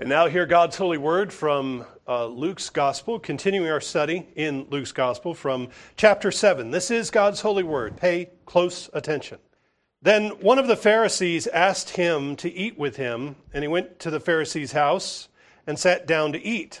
And now, hear God's holy word from uh, Luke's gospel, continuing our study in Luke's gospel from chapter 7. This is God's holy word. Pay close attention. Then one of the Pharisees asked him to eat with him, and he went to the Pharisee's house and sat down to eat.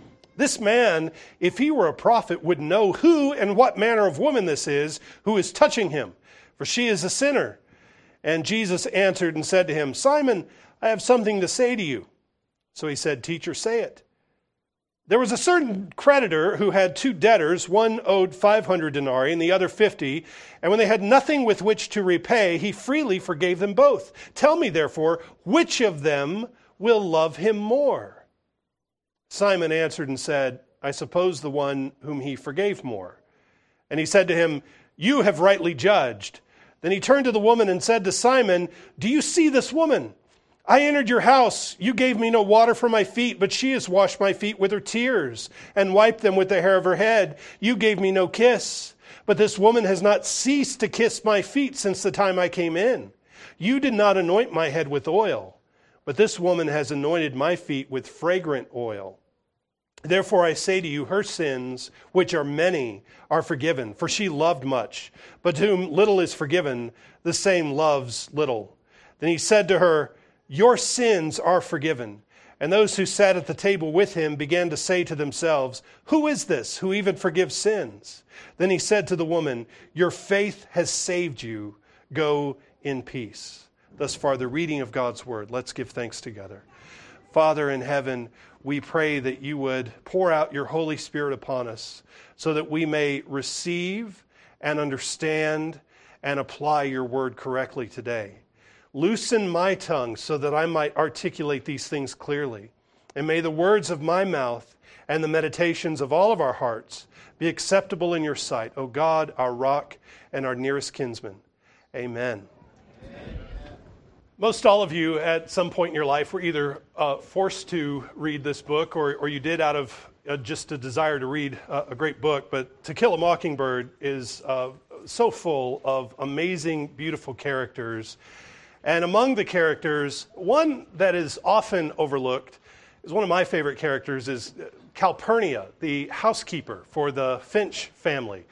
this man, if he were a prophet, would know who and what manner of woman this is who is touching him, for she is a sinner. And Jesus answered and said to him, Simon, I have something to say to you. So he said, Teacher, say it. There was a certain creditor who had two debtors. One owed 500 denarii and the other 50. And when they had nothing with which to repay, he freely forgave them both. Tell me, therefore, which of them will love him more? Simon answered and said, I suppose the one whom he forgave more. And he said to him, You have rightly judged. Then he turned to the woman and said to Simon, Do you see this woman? I entered your house. You gave me no water for my feet, but she has washed my feet with her tears and wiped them with the hair of her head. You gave me no kiss. But this woman has not ceased to kiss my feet since the time I came in. You did not anoint my head with oil, but this woman has anointed my feet with fragrant oil. Therefore, I say to you, her sins, which are many, are forgiven, for she loved much. But to whom little is forgiven, the same loves little. Then he said to her, Your sins are forgiven. And those who sat at the table with him began to say to themselves, Who is this who even forgives sins? Then he said to the woman, Your faith has saved you. Go in peace. Thus far, the reading of God's word. Let's give thanks together. Father in heaven, we pray that you would pour out your Holy Spirit upon us so that we may receive and understand and apply your word correctly today. Loosen my tongue so that I might articulate these things clearly. And may the words of my mouth and the meditations of all of our hearts be acceptable in your sight, O God, our rock and our nearest kinsman. Amen. Amen. Most all of you at some point in your life were either uh, forced to read this book or, or you did out of uh, just a desire to read uh, a great book. But To Kill a Mockingbird is uh, so full of amazing, beautiful characters. And among the characters, one that is often overlooked is one of my favorite characters is Calpurnia, the housekeeper for the Finch family.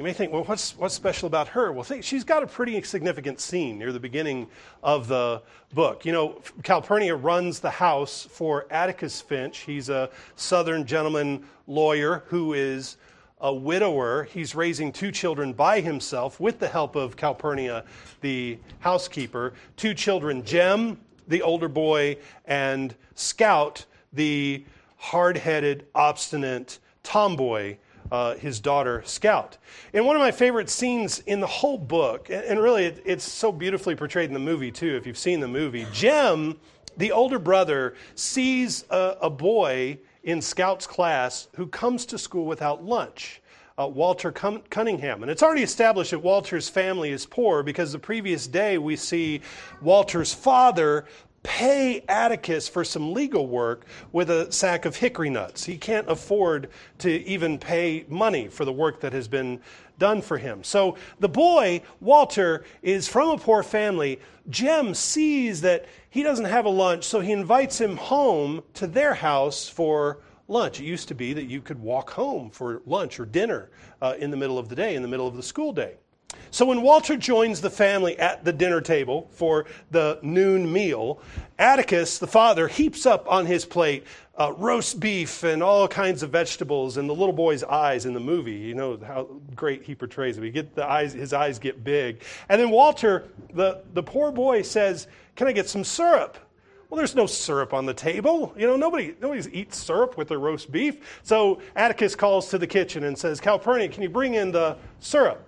You may think, well, what's, what's special about her? Well, think, she's got a pretty significant scene near the beginning of the book. You know, Calpurnia runs the house for Atticus Finch. He's a Southern gentleman lawyer who is a widower. He's raising two children by himself with the help of Calpurnia, the housekeeper. Two children, Jem, the older boy, and Scout, the hard headed, obstinate tomboy uh, his daughter Scout. And one of my favorite scenes in the whole book, and really it, it's so beautifully portrayed in the movie too, if you've seen the movie, Jem, the older brother, sees a, a boy in Scout's class who comes to school without lunch. Uh, Walter Cunningham. And it's already established that Walter's family is poor because the previous day we see Walter's father pay Atticus for some legal work with a sack of hickory nuts. He can't afford to even pay money for the work that has been done for him. So the boy, Walter, is from a poor family. Jem sees that he doesn't have a lunch, so he invites him home to their house for lunch. It used to be that you could walk home for lunch or dinner uh, in the middle of the day, in the middle of the school day. So when Walter joins the family at the dinner table for the noon meal, Atticus, the father, heaps up on his plate uh, roast beef and all kinds of vegetables, and the little boy's eyes in the movie. You know how great he portrays it. He get the eyes, his eyes get big, and then Walter, the the poor boy, says, "Can I get some syrup?" Well, there's no syrup on the table. You know, nobody nobody eats syrup with their roast beef. So Atticus calls to the kitchen and says, "Calpurnia, can you bring in the syrup?"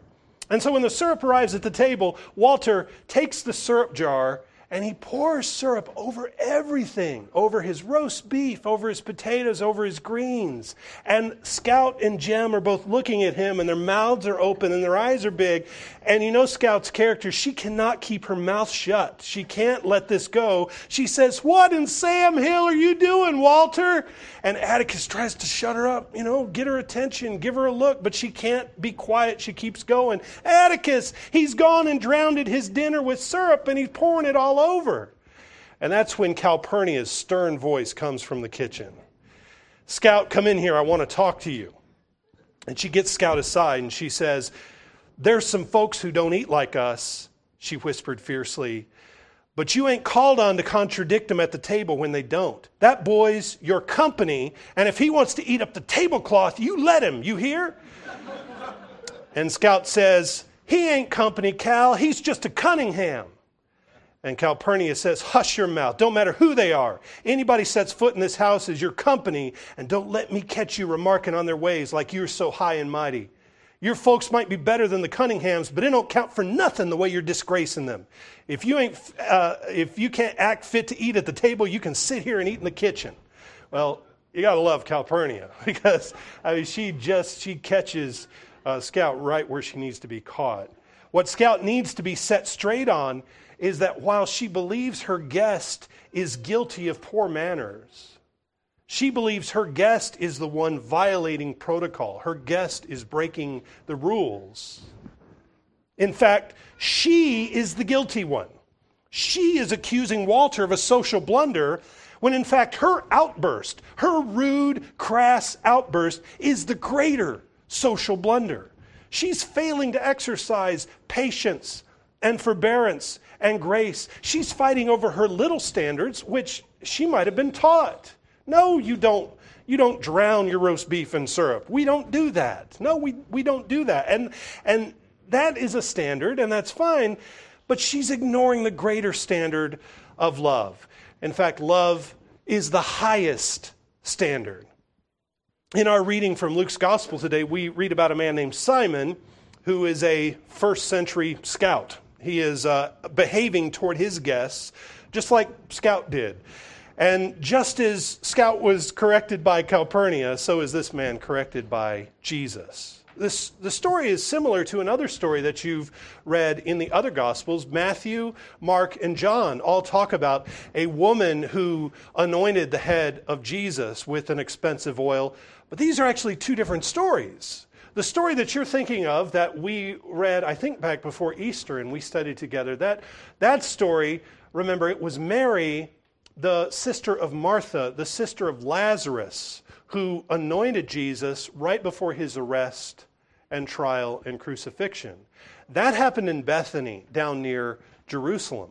And so when the syrup arrives at the table, Walter takes the syrup jar and he pours syrup over everything over his roast beef, over his potatoes, over his greens. And Scout and Jem are both looking at him, and their mouths are open and their eyes are big. And you know Scout's character, she cannot keep her mouth shut. She can't let this go. She says, What in Sam Hill are you doing, Walter? And Atticus tries to shut her up, you know, get her attention, give her a look, but she can't be quiet. She keeps going. Atticus, he's gone and drowned his dinner with syrup and he's pouring it all over. And that's when Calpurnia's stern voice comes from the kitchen Scout, come in here. I want to talk to you. And she gets Scout aside and she says, There's some folks who don't eat like us, she whispered fiercely. But you ain't called on to contradict them at the table when they don't. That boy's your company, and if he wants to eat up the tablecloth, you let him. You hear? and Scout says, He ain't company, Cal. He's just a Cunningham. And Calpurnia says, Hush your mouth. Don't matter who they are. Anybody sets foot in this house is your company, and don't let me catch you remarking on their ways like you're so high and mighty. Your folks might be better than the Cunninghams, but it don't count for nothing the way you're disgracing them. If you, ain't, uh, if you can't act fit to eat at the table, you can sit here and eat in the kitchen. Well, you got to love Calpurnia because I mean, she just she catches uh, Scout right where she needs to be caught. What Scout needs to be set straight on is that while she believes her guest is guilty of poor manners, she believes her guest is the one violating protocol. Her guest is breaking the rules. In fact, she is the guilty one. She is accusing Walter of a social blunder when in fact her outburst, her rude, crass outburst, is the greater social blunder. She's failing to exercise patience and forbearance and grace. She's fighting over her little standards, which she might have been taught. No, you don't. You don't drown your roast beef in syrup. We don't do that. No, we, we don't do that. And, and that is a standard, and that's fine, but she's ignoring the greater standard of love. In fact, love is the highest standard. In our reading from Luke's gospel today, we read about a man named Simon who is a first century scout. He is uh, behaving toward his guests just like Scout did. And just as Scout was corrected by Calpurnia, so is this man corrected by Jesus. This, the story is similar to another story that you've read in the other Gospels. Matthew, Mark, and John all talk about a woman who anointed the head of Jesus with an expensive oil. But these are actually two different stories. The story that you're thinking of that we read, I think, back before Easter and we studied together, that, that story, remember, it was Mary, the sister of Martha, the sister of Lazarus, who anointed Jesus right before his arrest and trial and crucifixion. That happened in Bethany, down near Jerusalem.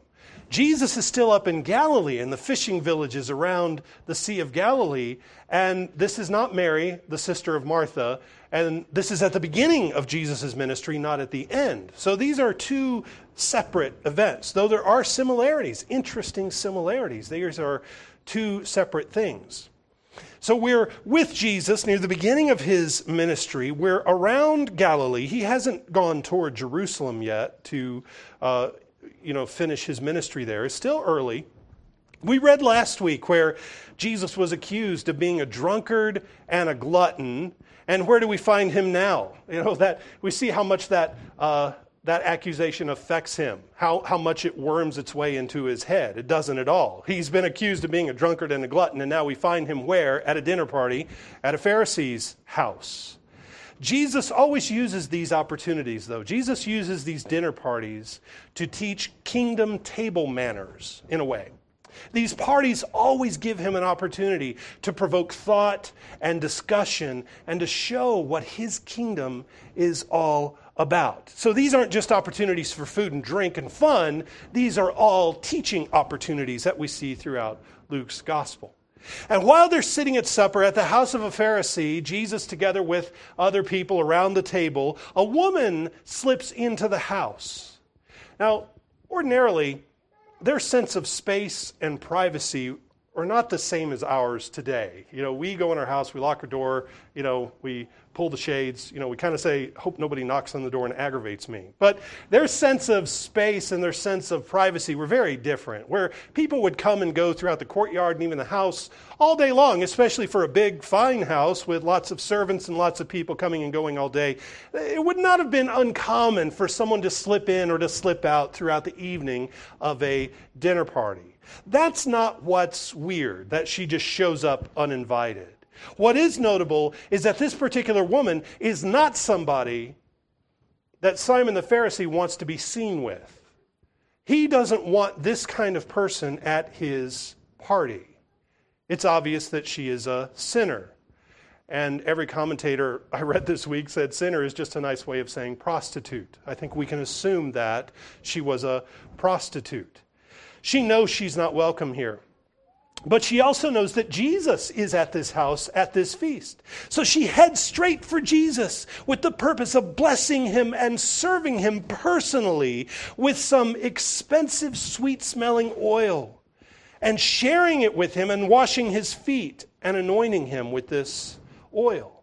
Jesus is still up in Galilee in the fishing villages around the Sea of Galilee, and this is not Mary, the sister of Martha, and this is at the beginning of Jesus' ministry, not at the end. So these are two separate events, though there are similarities, interesting similarities. These are two separate things. So we're with Jesus near the beginning of his ministry. We're around Galilee. He hasn't gone toward Jerusalem yet to, uh, you know, finish his ministry there. It's still early. We read last week where Jesus was accused of being a drunkard and a glutton and where do we find him now? You know, that we see how much that, uh, that accusation affects him, how, how much it worms its way into his head. It doesn't at all. He's been accused of being a drunkard and a glutton, and now we find him where? At a dinner party at a Pharisee's house. Jesus always uses these opportunities, though. Jesus uses these dinner parties to teach kingdom table manners, in a way. These parties always give him an opportunity to provoke thought and discussion and to show what his kingdom is all about. So these aren't just opportunities for food and drink and fun, these are all teaching opportunities that we see throughout Luke's gospel. And while they're sitting at supper at the house of a Pharisee, Jesus together with other people around the table, a woman slips into the house. Now, ordinarily, their sense of space and privacy are not the same as ours today. You know, we go in our house, we lock our door, you know, we pull the shades, you know, we kind of say, hope nobody knocks on the door and aggravates me. But their sense of space and their sense of privacy were very different, where people would come and go throughout the courtyard and even the house all day long, especially for a big, fine house with lots of servants and lots of people coming and going all day. It would not have been uncommon for someone to slip in or to slip out throughout the evening of a dinner party. That's not what's weird, that she just shows up uninvited. What is notable is that this particular woman is not somebody that Simon the Pharisee wants to be seen with. He doesn't want this kind of person at his party. It's obvious that she is a sinner. And every commentator I read this week said sinner is just a nice way of saying prostitute. I think we can assume that she was a prostitute. She knows she's not welcome here. But she also knows that Jesus is at this house at this feast. So she heads straight for Jesus with the purpose of blessing him and serving him personally with some expensive, sweet smelling oil and sharing it with him and washing his feet and anointing him with this oil.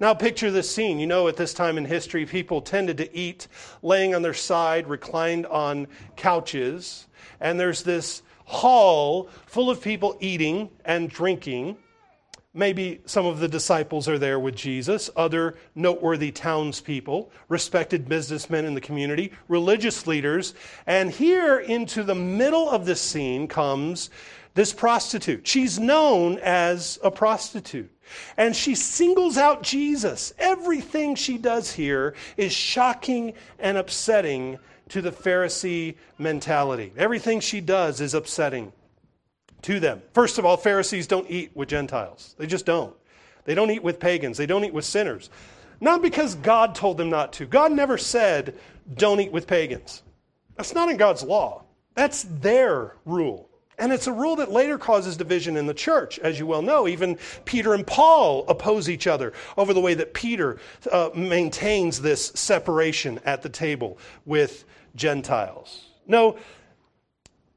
Now, picture this scene. You know, at this time in history, people tended to eat laying on their side, reclined on couches, and there's this hall full of people eating and drinking. Maybe some of the disciples are there with Jesus, other noteworthy townspeople, respected businessmen in the community, religious leaders. And here into the middle of the scene comes this prostitute. She's known as a prostitute. And she singles out Jesus. Everything she does here is shocking and upsetting to the Pharisee mentality. Everything she does is upsetting to them. First of all, Pharisees don't eat with Gentiles, they just don't. They don't eat with pagans, they don't eat with sinners. Not because God told them not to. God never said, don't eat with pagans. That's not in God's law, that's their rule. And it's a rule that later causes division in the church, as you well know. Even Peter and Paul oppose each other over the way that Peter uh, maintains this separation at the table with Gentiles. No,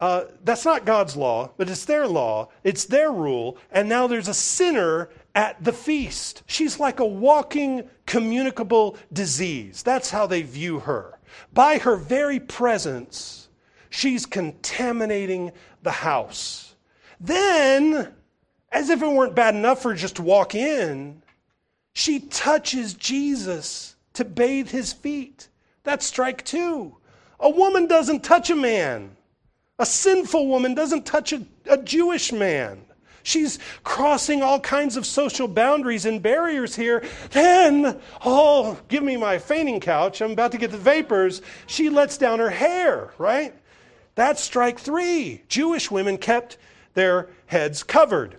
uh, that's not God's law, but it's their law, it's their rule, and now there's a sinner at the feast. She's like a walking, communicable disease. That's how they view her. By her very presence, she's contaminating the house. Then, as if it weren't bad enough for her just to walk in, she touches Jesus to bathe his feet. That's strike two. A woman doesn't touch a man. A sinful woman doesn't touch a, a Jewish man. She's crossing all kinds of social boundaries and barriers here. Then, oh, give me my fainting couch. I'm about to get the vapors. She lets down her hair, right? That's strike three. Jewish women kept their heads covered.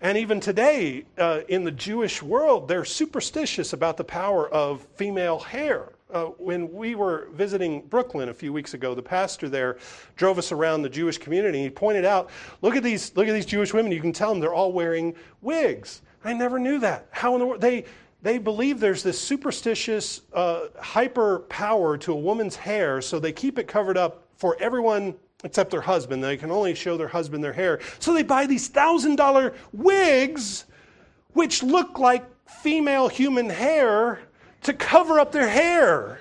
And even today, uh, in the Jewish world, they're superstitious about the power of female hair uh, when we were visiting Brooklyn a few weeks ago, the pastor there drove us around the Jewish community. He pointed out, look at these, look at these Jewish women. You can tell them they're all wearing wigs. I never knew that. How in the world? They, they believe there's this superstitious uh, hyper power to a woman's hair, so they keep it covered up for everyone except their husband. They can only show their husband their hair. So they buy these thousand dollar wigs, which look like female human hair to cover up their hair.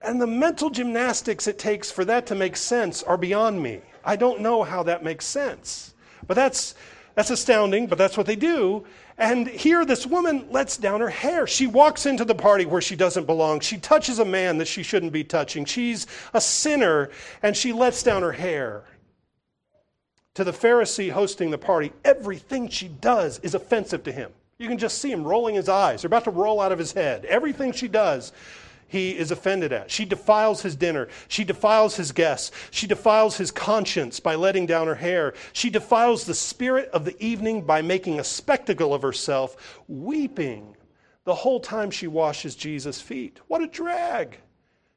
And the mental gymnastics it takes for that to make sense are beyond me. I don't know how that makes sense. But that's, that's astounding, but that's what they do. And here, this woman lets down her hair. She walks into the party where she doesn't belong. She touches a man that she shouldn't be touching. She's a sinner, and she lets down her hair. To the Pharisee hosting the party, everything she does is offensive to him. You can just see him rolling his eyes. They're about to roll out of his head. Everything she does, he is offended at. She defiles his dinner. She defiles his guests. She defiles his conscience by letting down her hair. She defiles the spirit of the evening by making a spectacle of herself, weeping the whole time she washes Jesus' feet. What a drag!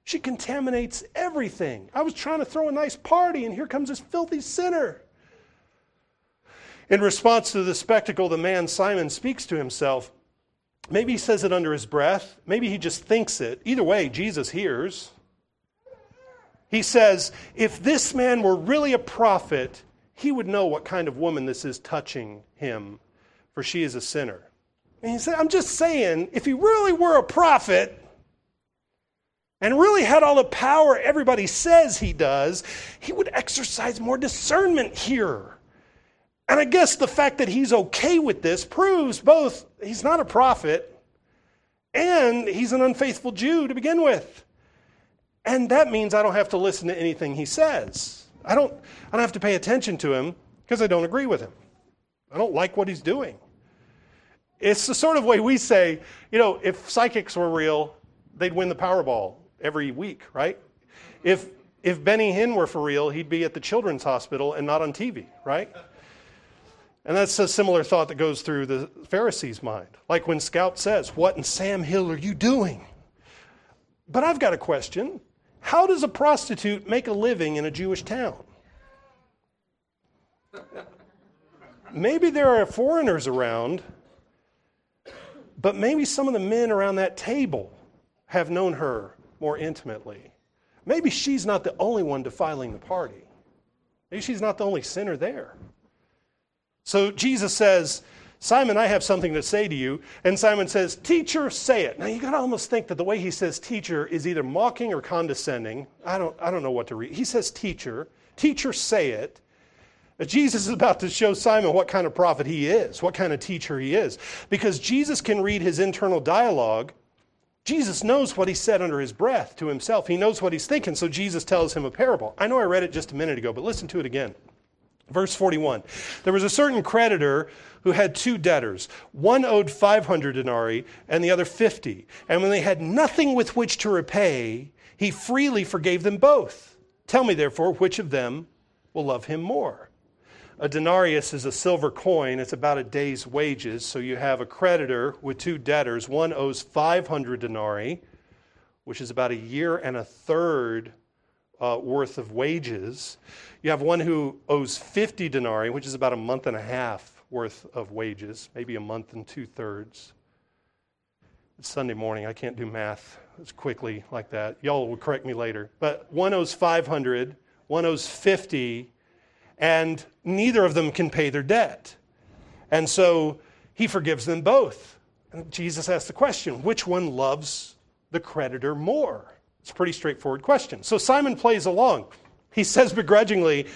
She contaminates everything. I was trying to throw a nice party, and here comes this filthy sinner. In response to the spectacle, the man Simon speaks to himself. Maybe he says it under his breath. Maybe he just thinks it. Either way, Jesus hears. He says, If this man were really a prophet, he would know what kind of woman this is touching him, for she is a sinner. And he said, I'm just saying, if he really were a prophet and really had all the power everybody says he does, he would exercise more discernment here. And I guess the fact that he's okay with this proves both he's not a prophet and he's an unfaithful Jew to begin with. And that means I don't have to listen to anything he says. I don't, I don't have to pay attention to him because I don't agree with him. I don't like what he's doing. It's the sort of way we say, you know, if psychics were real, they'd win the Powerball every week, right? If, if Benny Hinn were for real, he'd be at the children's hospital and not on TV, right? And that's a similar thought that goes through the Pharisees' mind. Like when Scout says, What in Sam Hill are you doing? But I've got a question. How does a prostitute make a living in a Jewish town? Maybe there are foreigners around, but maybe some of the men around that table have known her more intimately. Maybe she's not the only one defiling the party. Maybe she's not the only sinner there. So Jesus says, Simon, I have something to say to you. And Simon says, Teacher, say it. Now you got to almost think that the way he says teacher is either mocking or condescending. I don't, I don't know what to read. He says teacher. Teacher, say it. Uh, Jesus is about to show Simon what kind of prophet he is, what kind of teacher he is. Because Jesus can read his internal dialogue. Jesus knows what he said under his breath to himself. He knows what he's thinking, so Jesus tells him a parable. I know I read it just a minute ago, but listen to it again. Verse 41 There was a certain creditor who had two debtors. One owed 500 denarii and the other 50. And when they had nothing with which to repay, he freely forgave them both. Tell me, therefore, which of them will love him more? A denarius is a silver coin. It's about a day's wages. So you have a creditor with two debtors. One owes 500 denarii, which is about a year and a third uh, worth of wages. You have one who owes 50 denarii, which is about a month and a half worth of wages, maybe a month and two thirds. It's Sunday morning. I can't do math as quickly like that. Y'all will correct me later. But one owes 500, one owes 50, and neither of them can pay their debt. And so he forgives them both. And Jesus asks the question which one loves the creditor more? It's a pretty straightforward question. So Simon plays along. He says begrudgingly,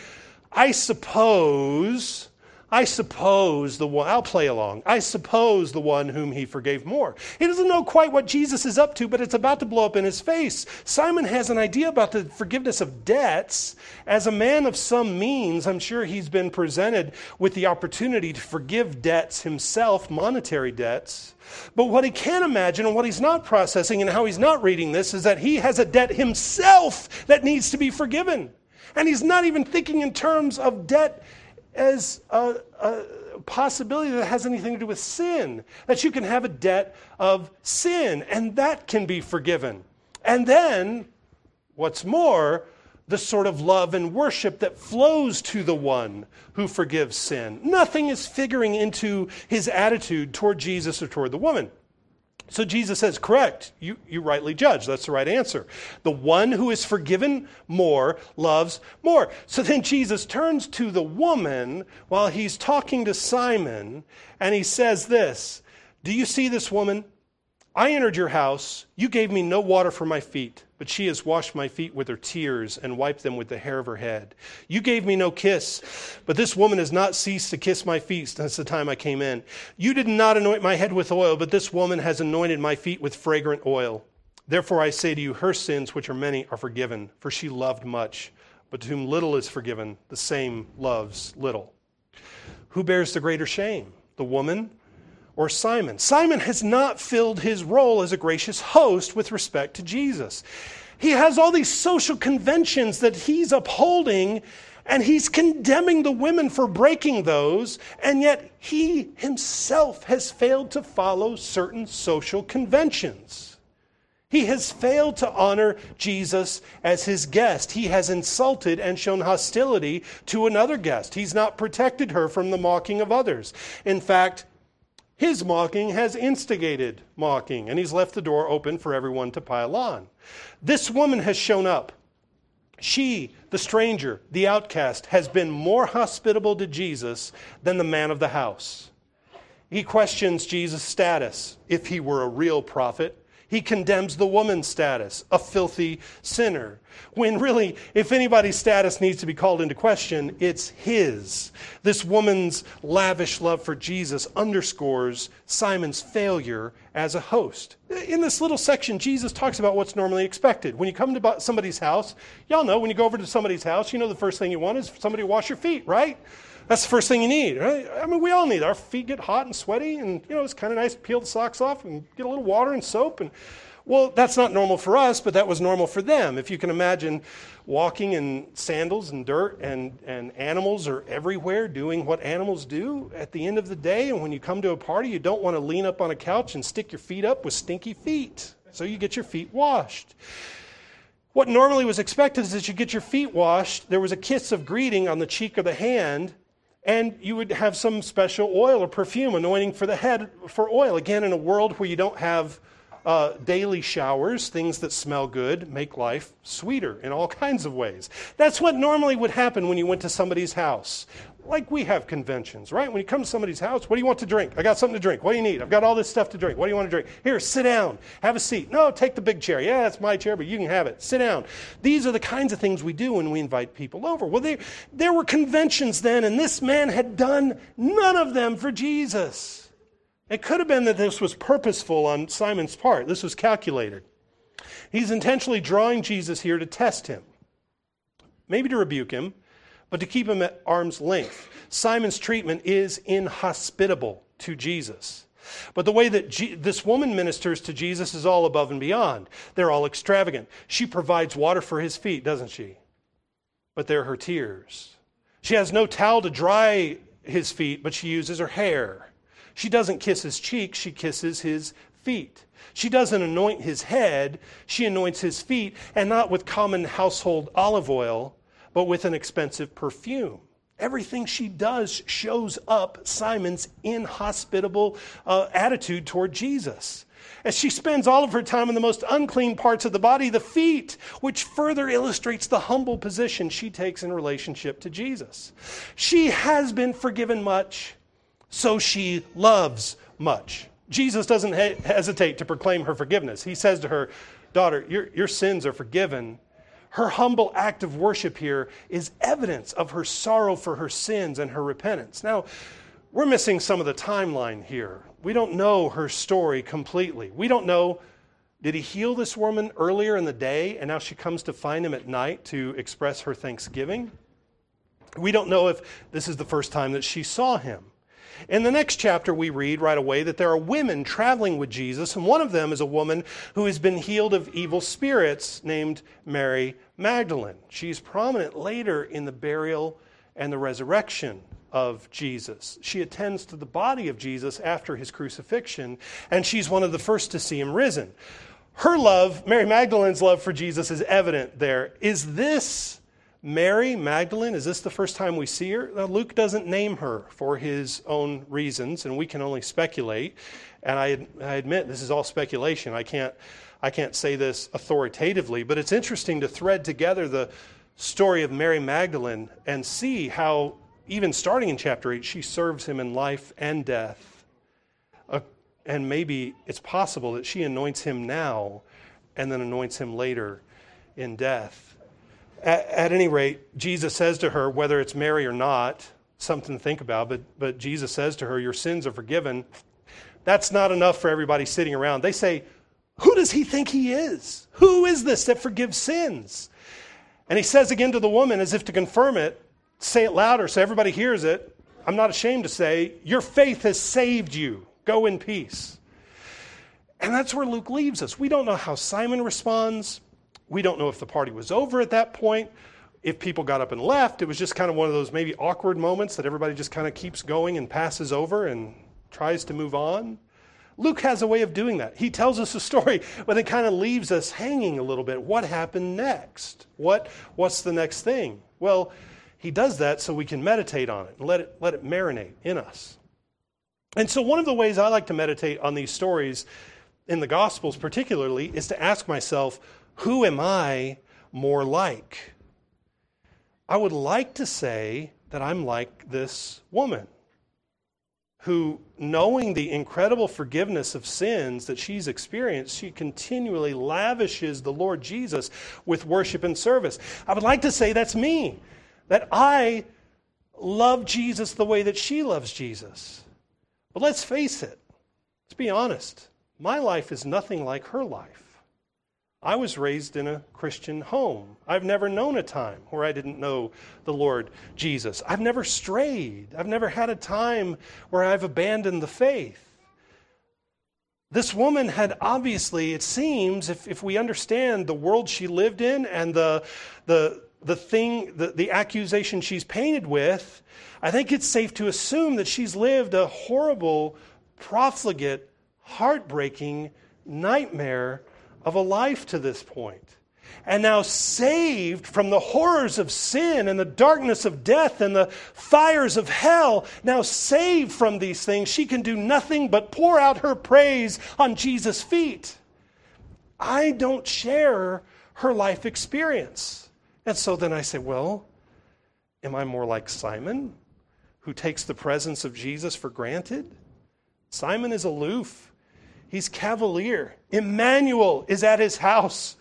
I suppose, I suppose the one, I'll play along. I suppose the one whom he forgave more. He doesn't know quite what Jesus is up to, but it's about to blow up in his face. Simon has an idea about the forgiveness of debts. As a man of some means, I'm sure he's been presented with the opportunity to forgive debts himself, monetary debts. But what he can't imagine and what he's not processing and how he's not reading this is that he has a debt himself that needs to be forgiven. And he's not even thinking in terms of debt as a, a, possibility that has anything to do with sin. That you can have a debt of sin and that can be forgiven. And then, what's more, the sort of love and worship that flows to the one who forgives sin. Nothing is figuring into his attitude toward Jesus or toward the woman. So Jesus says, correct, you, you rightly judge. That's the right answer. The one who is forgiven more loves more. So then Jesus turns to the woman while he's talking to Simon, and he says this Do you see this woman? I entered your house. You gave me no water for my feet, but she has washed my feet with her tears and wiped them with the hair of her head. You gave me no kiss, but this woman has not ceased to kiss my feet since the time I came in. You did not anoint my head with oil, but this woman has anointed my feet with fragrant oil. Therefore I say to you, her sins, which are many, are forgiven, for she loved much. But to whom little is forgiven, the same loves little. Who bears the greater shame? The woman or Simon. Simon has not filled his role as a gracious host with respect to Jesus. He has all these social conventions that he's upholding, and he's condemning the women for breaking those, and yet he himself has failed to follow certain social conventions. He has failed to honor Jesus as his guest. He has insulted and shown hostility to another guest. He's not protected her from the mocking of others. In fact, his mocking has instigated mocking, and he's left the door open for everyone to pile on. This woman has shown up. She the stranger, the outcast, has been more hospitable to Jesus than the man of the house. He questions Jesus' status if he were a real prophet. He condemns the woman's status, a filthy sinner. When really, if anybody's status needs to be called into question, it's his. This woman's lavish love for Jesus underscores Simon's failure as a host. In this little section, Jesus talks about what's normally expected. When you come to somebody's house, y'all know when you go over to somebody's house, you know the first thing you want is somebody to wash your feet, right? That's the first thing you need, right? I mean, we all need. Our feet get hot and sweaty, and you know it's kind of nice to peel the socks off and get a little water and soap. And well, that's not normal for us, but that was normal for them. If you can imagine walking in sandals and dirt, and and animals are everywhere doing what animals do. At the end of the day, and when you come to a party, you don't want to lean up on a couch and stick your feet up with stinky feet. So you get your feet washed. What normally was expected is that you get your feet washed. There was a kiss of greeting on the cheek of the hand, and you would have some special oil or perfume anointing for the head for oil. Again, in a world where you don't have uh, daily showers, things that smell good, make life sweeter in all kinds of ways. That's what normally would happen when you went to somebody's house like we have conventions, right? When you come to somebody's house, what do you want to drink? I got something to drink. What do you need? I've got all this stuff to drink. What do you want to drink? Here, sit down. Have a seat. No, take the big chair. Yeah, that's my chair, but you can have it. Sit down. These are the kinds of things we do when we invite people over. Well, there, there were conventions then, and this man had done none of them for Jesus. It could have been that this was purposeful on Simon's part. This was calculated. He's intentionally drawing Jesus here to test him, maybe to rebuke him but to keep him at arm's length. Simon's treatment is inhospitable to Jesus. But the way that G- this woman ministers to Jesus is all above and beyond. They're all extravagant. She provides water for his feet, doesn't she? But they're her tears. She has no towel to dry his feet, but she uses her hair. She doesn't kiss his cheek, she kisses his feet. She doesn't anoint his head, she anoints his feet, and not with common household olive oil, but with an expensive perfume. Everything she does shows up Simon's inhospitable uh, attitude toward Jesus. As she spends all of her time in the most unclean parts of the body, the feet, which further illustrates the humble position she takes in relationship to Jesus. She has been forgiven much, so she loves much. Jesus doesn't he- hesitate to proclaim her forgiveness. He says to her, Daughter, your, your sins are forgiven her humble act of worship here is evidence of her sorrow for her sins and her repentance. Now, we're missing some of the timeline here. We don't know her story completely. We don't know did he heal this woman earlier in the day and now she comes to find him at night to express her thanksgiving? We don't know if this is the first time that she saw him. In the next chapter, we read right away that there are women traveling with Jesus, and one of them is a woman who has been healed of evil spirits named Mary Magdalene. She's prominent later in the burial and the resurrection of Jesus. She attends to the body of Jesus after his crucifixion, and she's one of the first to see him risen. Her love, Mary Magdalene's love for Jesus, is evident there. Is this Mary Magdalene, is this the first time we see her? Now, Luke doesn't name her for his own reasons, and we can only speculate. And I, I admit this is all speculation. I can't, I can't say this authoritatively, but it's interesting to thread together the story of Mary Magdalene and see how, even starting in chapter 8, she serves him in life and death. Uh, and maybe it's possible that she anoints him now and then anoints him later in death. At, at, any rate, Jesus says to her, whether it's Mary or not, something to think about, but, but Jesus says to her, Your sins are forgiven. That's not enough for everybody sitting around. They say, Who does he think he is? Who is this that forgives sins? And he says again to the woman, as if to confirm it, say it louder so everybody hears it. I'm not ashamed to say, Your faith has saved you. Go in peace. And that's where Luke leaves us. We don't know how Simon responds. We don't know if the party was over at that point, if people got up and left. It was just kind of one of those maybe awkward moments that everybody just kind of keeps going and passes over and tries to move on. Luke has a way of doing that. He tells us a story, but it kind of leaves us hanging a little bit. What happened next? What, what's the next thing? Well, he does that so we can meditate on it and let it, let it marinate in us. And so, one of the ways I like to meditate on these stories in the Gospels, particularly, is to ask myself, who am I more like? I would like to say that I'm like this woman who, knowing the incredible forgiveness of sins that she's experienced, she continually lavishes the Lord Jesus with worship and service. I would like to say that's me, that I love Jesus the way that she loves Jesus. But let's face it, let's be honest. My life is nothing like her life. I was raised in a Christian home. I've never known a time where I didn't know the Lord Jesus. I've never strayed. I've never had a time where I've abandoned the faith. This woman had obviously, it seems, if, if we understand the world she lived in and the, the, the thing, the, the accusation she's painted with, I think it's safe to assume that she's lived a horrible, profligate, heartbreaking nightmare of a life to this point. And now, saved from the horrors of sin and the darkness of death and the fires of hell, now saved from these things, she can do nothing but pour out her praise on Jesus' feet. I don't share her life experience. And so then I say, well, am I more like Simon, who takes the presence of Jesus for granted? Simon is aloof. He's cavalier. Emmanuel is at his house.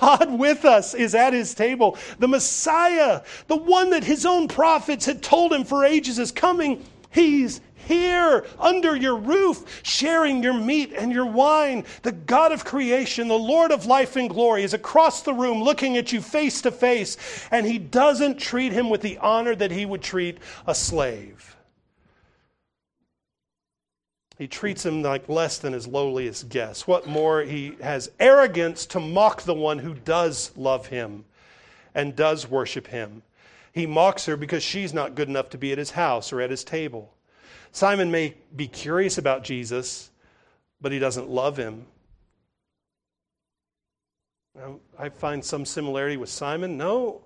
God with us is at his table. The Messiah, the one that his own prophets had told him for ages is coming, he's here under your roof, sharing your meat and your wine. The God of creation, the Lord of life and glory, is across the room looking at you face to face, and he doesn't treat him with the honor that he would treat a slave. He treats him like less than his lowliest guest. What more, he has arrogance to mock the one who does love him and does worship him. He mocks her because she's not good enough to be at his house or at his table. Simon may be curious about Jesus, but he doesn't love him. I find some similarity with Simon. No,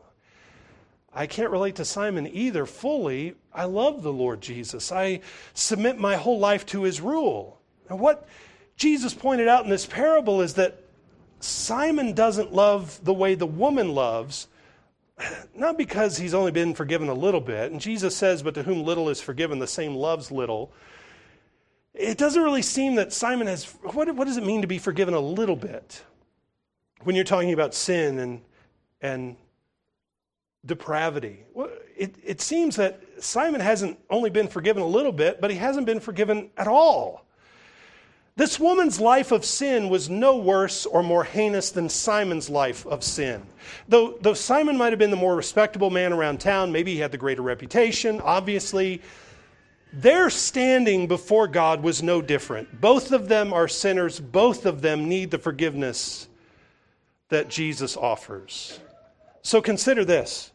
I can't relate to Simon either fully. I love the Lord Jesus. I submit my whole life to his rule. And what Jesus pointed out in this parable is that Simon doesn't love the way the woman loves, not because he's only been forgiven a little bit. And Jesus says, But to whom little is forgiven, the same loves little. It doesn't really seem that Simon has. What, what does it mean to be forgiven a little bit? When you're talking about sin and, and depravity. It, it seems that Simon hasn't only been forgiven a little bit, but he hasn't been forgiven at all. This woman's life of sin was no worse or more heinous than Simon's life of sin. Though, though Simon might have been the more respectable man around town, maybe he had the greater reputation, obviously, their standing before God was no different. Both of them are sinners, both of them need the forgiveness that Jesus offers. So consider this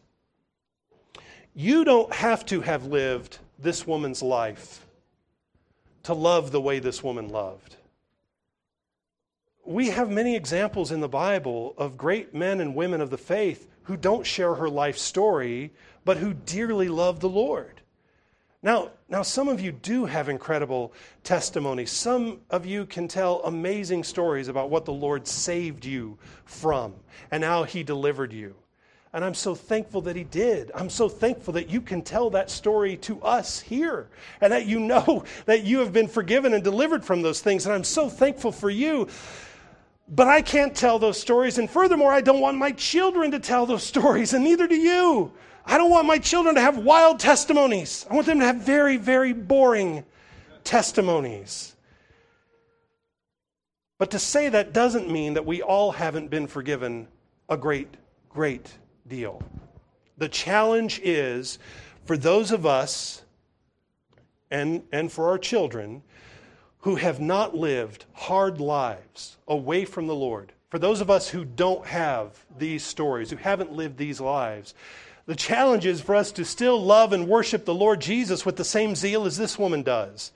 you don't have to have lived this woman's life to love the way this woman loved. We have many examples in the Bible of great men and women of the faith who don't share her life story, but who dearly love the Lord. Now, now, some of you do have incredible testimonies. Some of you can tell amazing stories about what the Lord saved you from and how He delivered you. And I'm so thankful that he did. I'm so thankful that you can tell that story to us here and that you know that you have been forgiven and delivered from those things. And I'm so thankful for you. But I can't tell those stories. And furthermore, I don't want my children to tell those stories, and neither do you. I don't want my children to have wild testimonies. I want them to have very, very boring testimonies. But to say that doesn't mean that we all haven't been forgiven a great, great deal. The challenge is for those of us and, and for our children who have not lived hard lives away from the Lord, for those of us who don't have these stories, who haven't lived these lives, the challenge is for us to still love and worship the Lord Jesus with the same zeal as this woman does.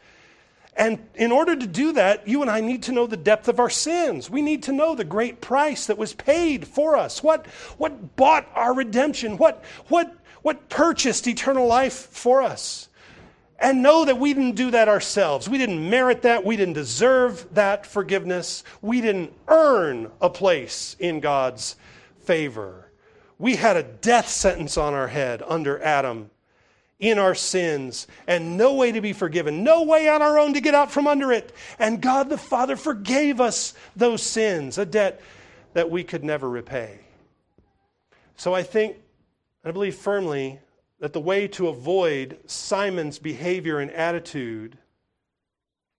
And in order to do that, you and I need to know the depth of our sins. We need to know the great price that was paid for us. What, what bought our redemption? What, what, what purchased eternal life for us? And know that we didn't do that ourselves. We didn't merit that. We didn't deserve that forgiveness. We didn't earn a place in God's favor. We had a death sentence on our head under Adam in our sins and no way to be forgiven, no way on our own to get out from under it. And God the Father forgave us those sins, a debt that we could never repay. So I think, I believe firmly, that the way to avoid Simon's behavior and attitude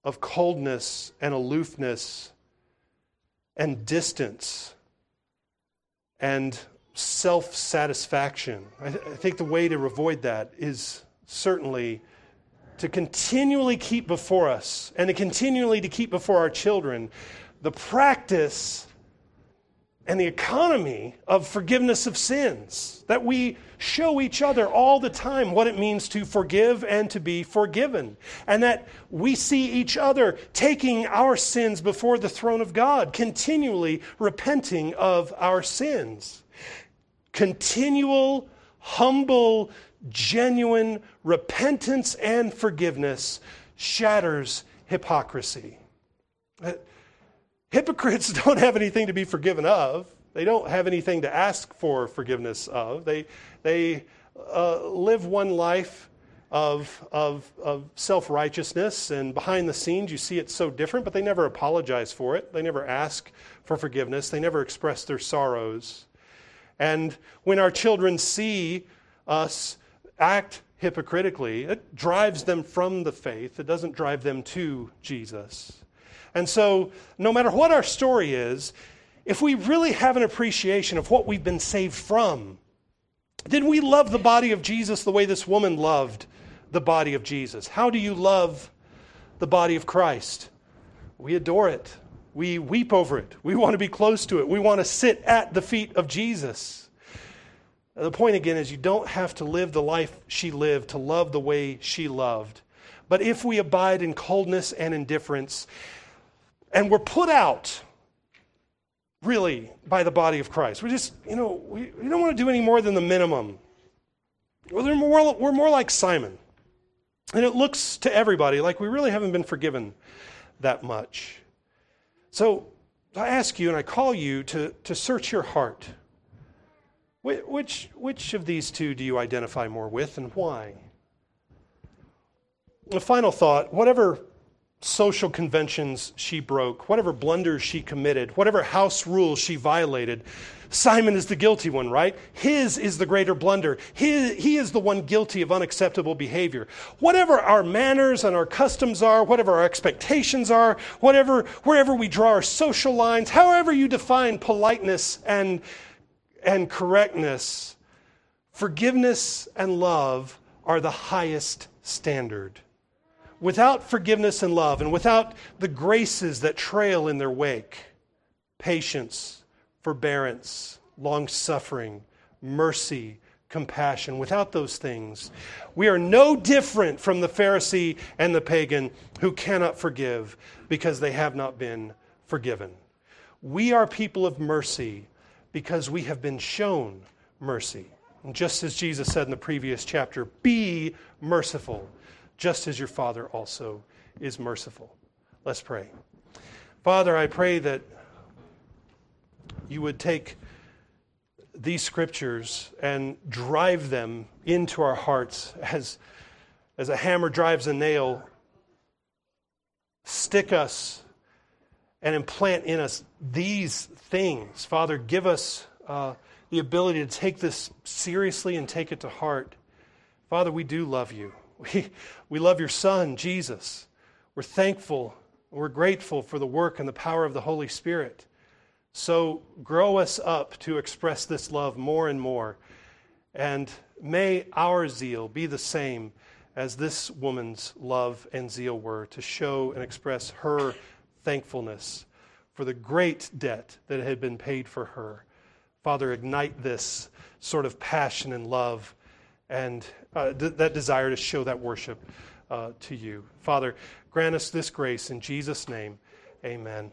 of coldness and aloofness and distance and self satisfaction. I, th- I, think the way to avoid that is certainly to continually keep before us and to continually to keep before our children the practice and the economy of forgiveness of sins. That we show each other all the time what it means to forgive and to be forgiven. And that we see each other taking our sins before the throne of God, continually repenting of our sins. Continual, humble, genuine repentance and forgiveness shatters hypocrisy. Hypocrites don't have anything to be forgiven of. They don't have anything to ask for forgiveness of. They, they uh, live one life of, of, of self righteousness, and behind the scenes, you see it so different, but they never apologize for it. They never ask for forgiveness. They never express their sorrows. And when our children see us act hypocritically, it drives them from the faith, it doesn't drive them to Jesus. And so, no matter what our story is, if we really have an appreciation of what we've been saved from, then we love the body of Jesus the way this woman loved the body of Jesus. How do you love the body of Christ? We adore it. We weep over it. We want to be close to it. We want to sit at the feet of Jesus. The point again is you don't have to live the life she lived to love the way she loved. But if we abide in coldness and indifference, and we're put out, really, by the body of Christ. We just, you know, we, we don't want to do any more than the minimum. We're more, we're more like Simon. And it looks to everybody like we really haven't been forgiven that much. So I ask you and I call you to, to search your heart. Which, which of these two do you identify more with and why? A final thought whatever social conventions she broke, whatever blunders she committed, whatever house rules she violated, Simon is the guilty one, right? His is the greater blunder. He, he is the one guilty of unacceptable behavior. Whatever our manners and our customs are, whatever our expectations are, whatever, wherever we draw our social lines, however you define politeness and, and correctness, forgiveness and love are the highest standard without forgiveness and love, and without the graces that trail in their wake patience, forbearance, long suffering, mercy, compassion, without those things, we are no different from the Pharisee and the pagan who cannot forgive because they have not been forgiven. We are people of mercy because we have been shown mercy. And just as Jesus said in the previous chapter, be merciful just as your Father also is merciful. Let's pray. Father, I pray that you would take these scriptures and drive them into our hearts as, as a hammer drives a nail. Stick us and implant in us these things. Father, give us uh, the ability to take this seriously and take it to heart. Father, we do love you. We, we love your Son, Jesus. We're thankful, we're grateful for the work and the power of the Holy Spirit. So grow us up to express this love more and more. And may our zeal be the same as this woman's love and zeal were to show and express her thankfulness for the great debt that had been paid for her. Father, ignite this sort of passion and love and uh, th- that desire to show that worship uh, to you. Father, grant us this grace in Jesus' name. Amen.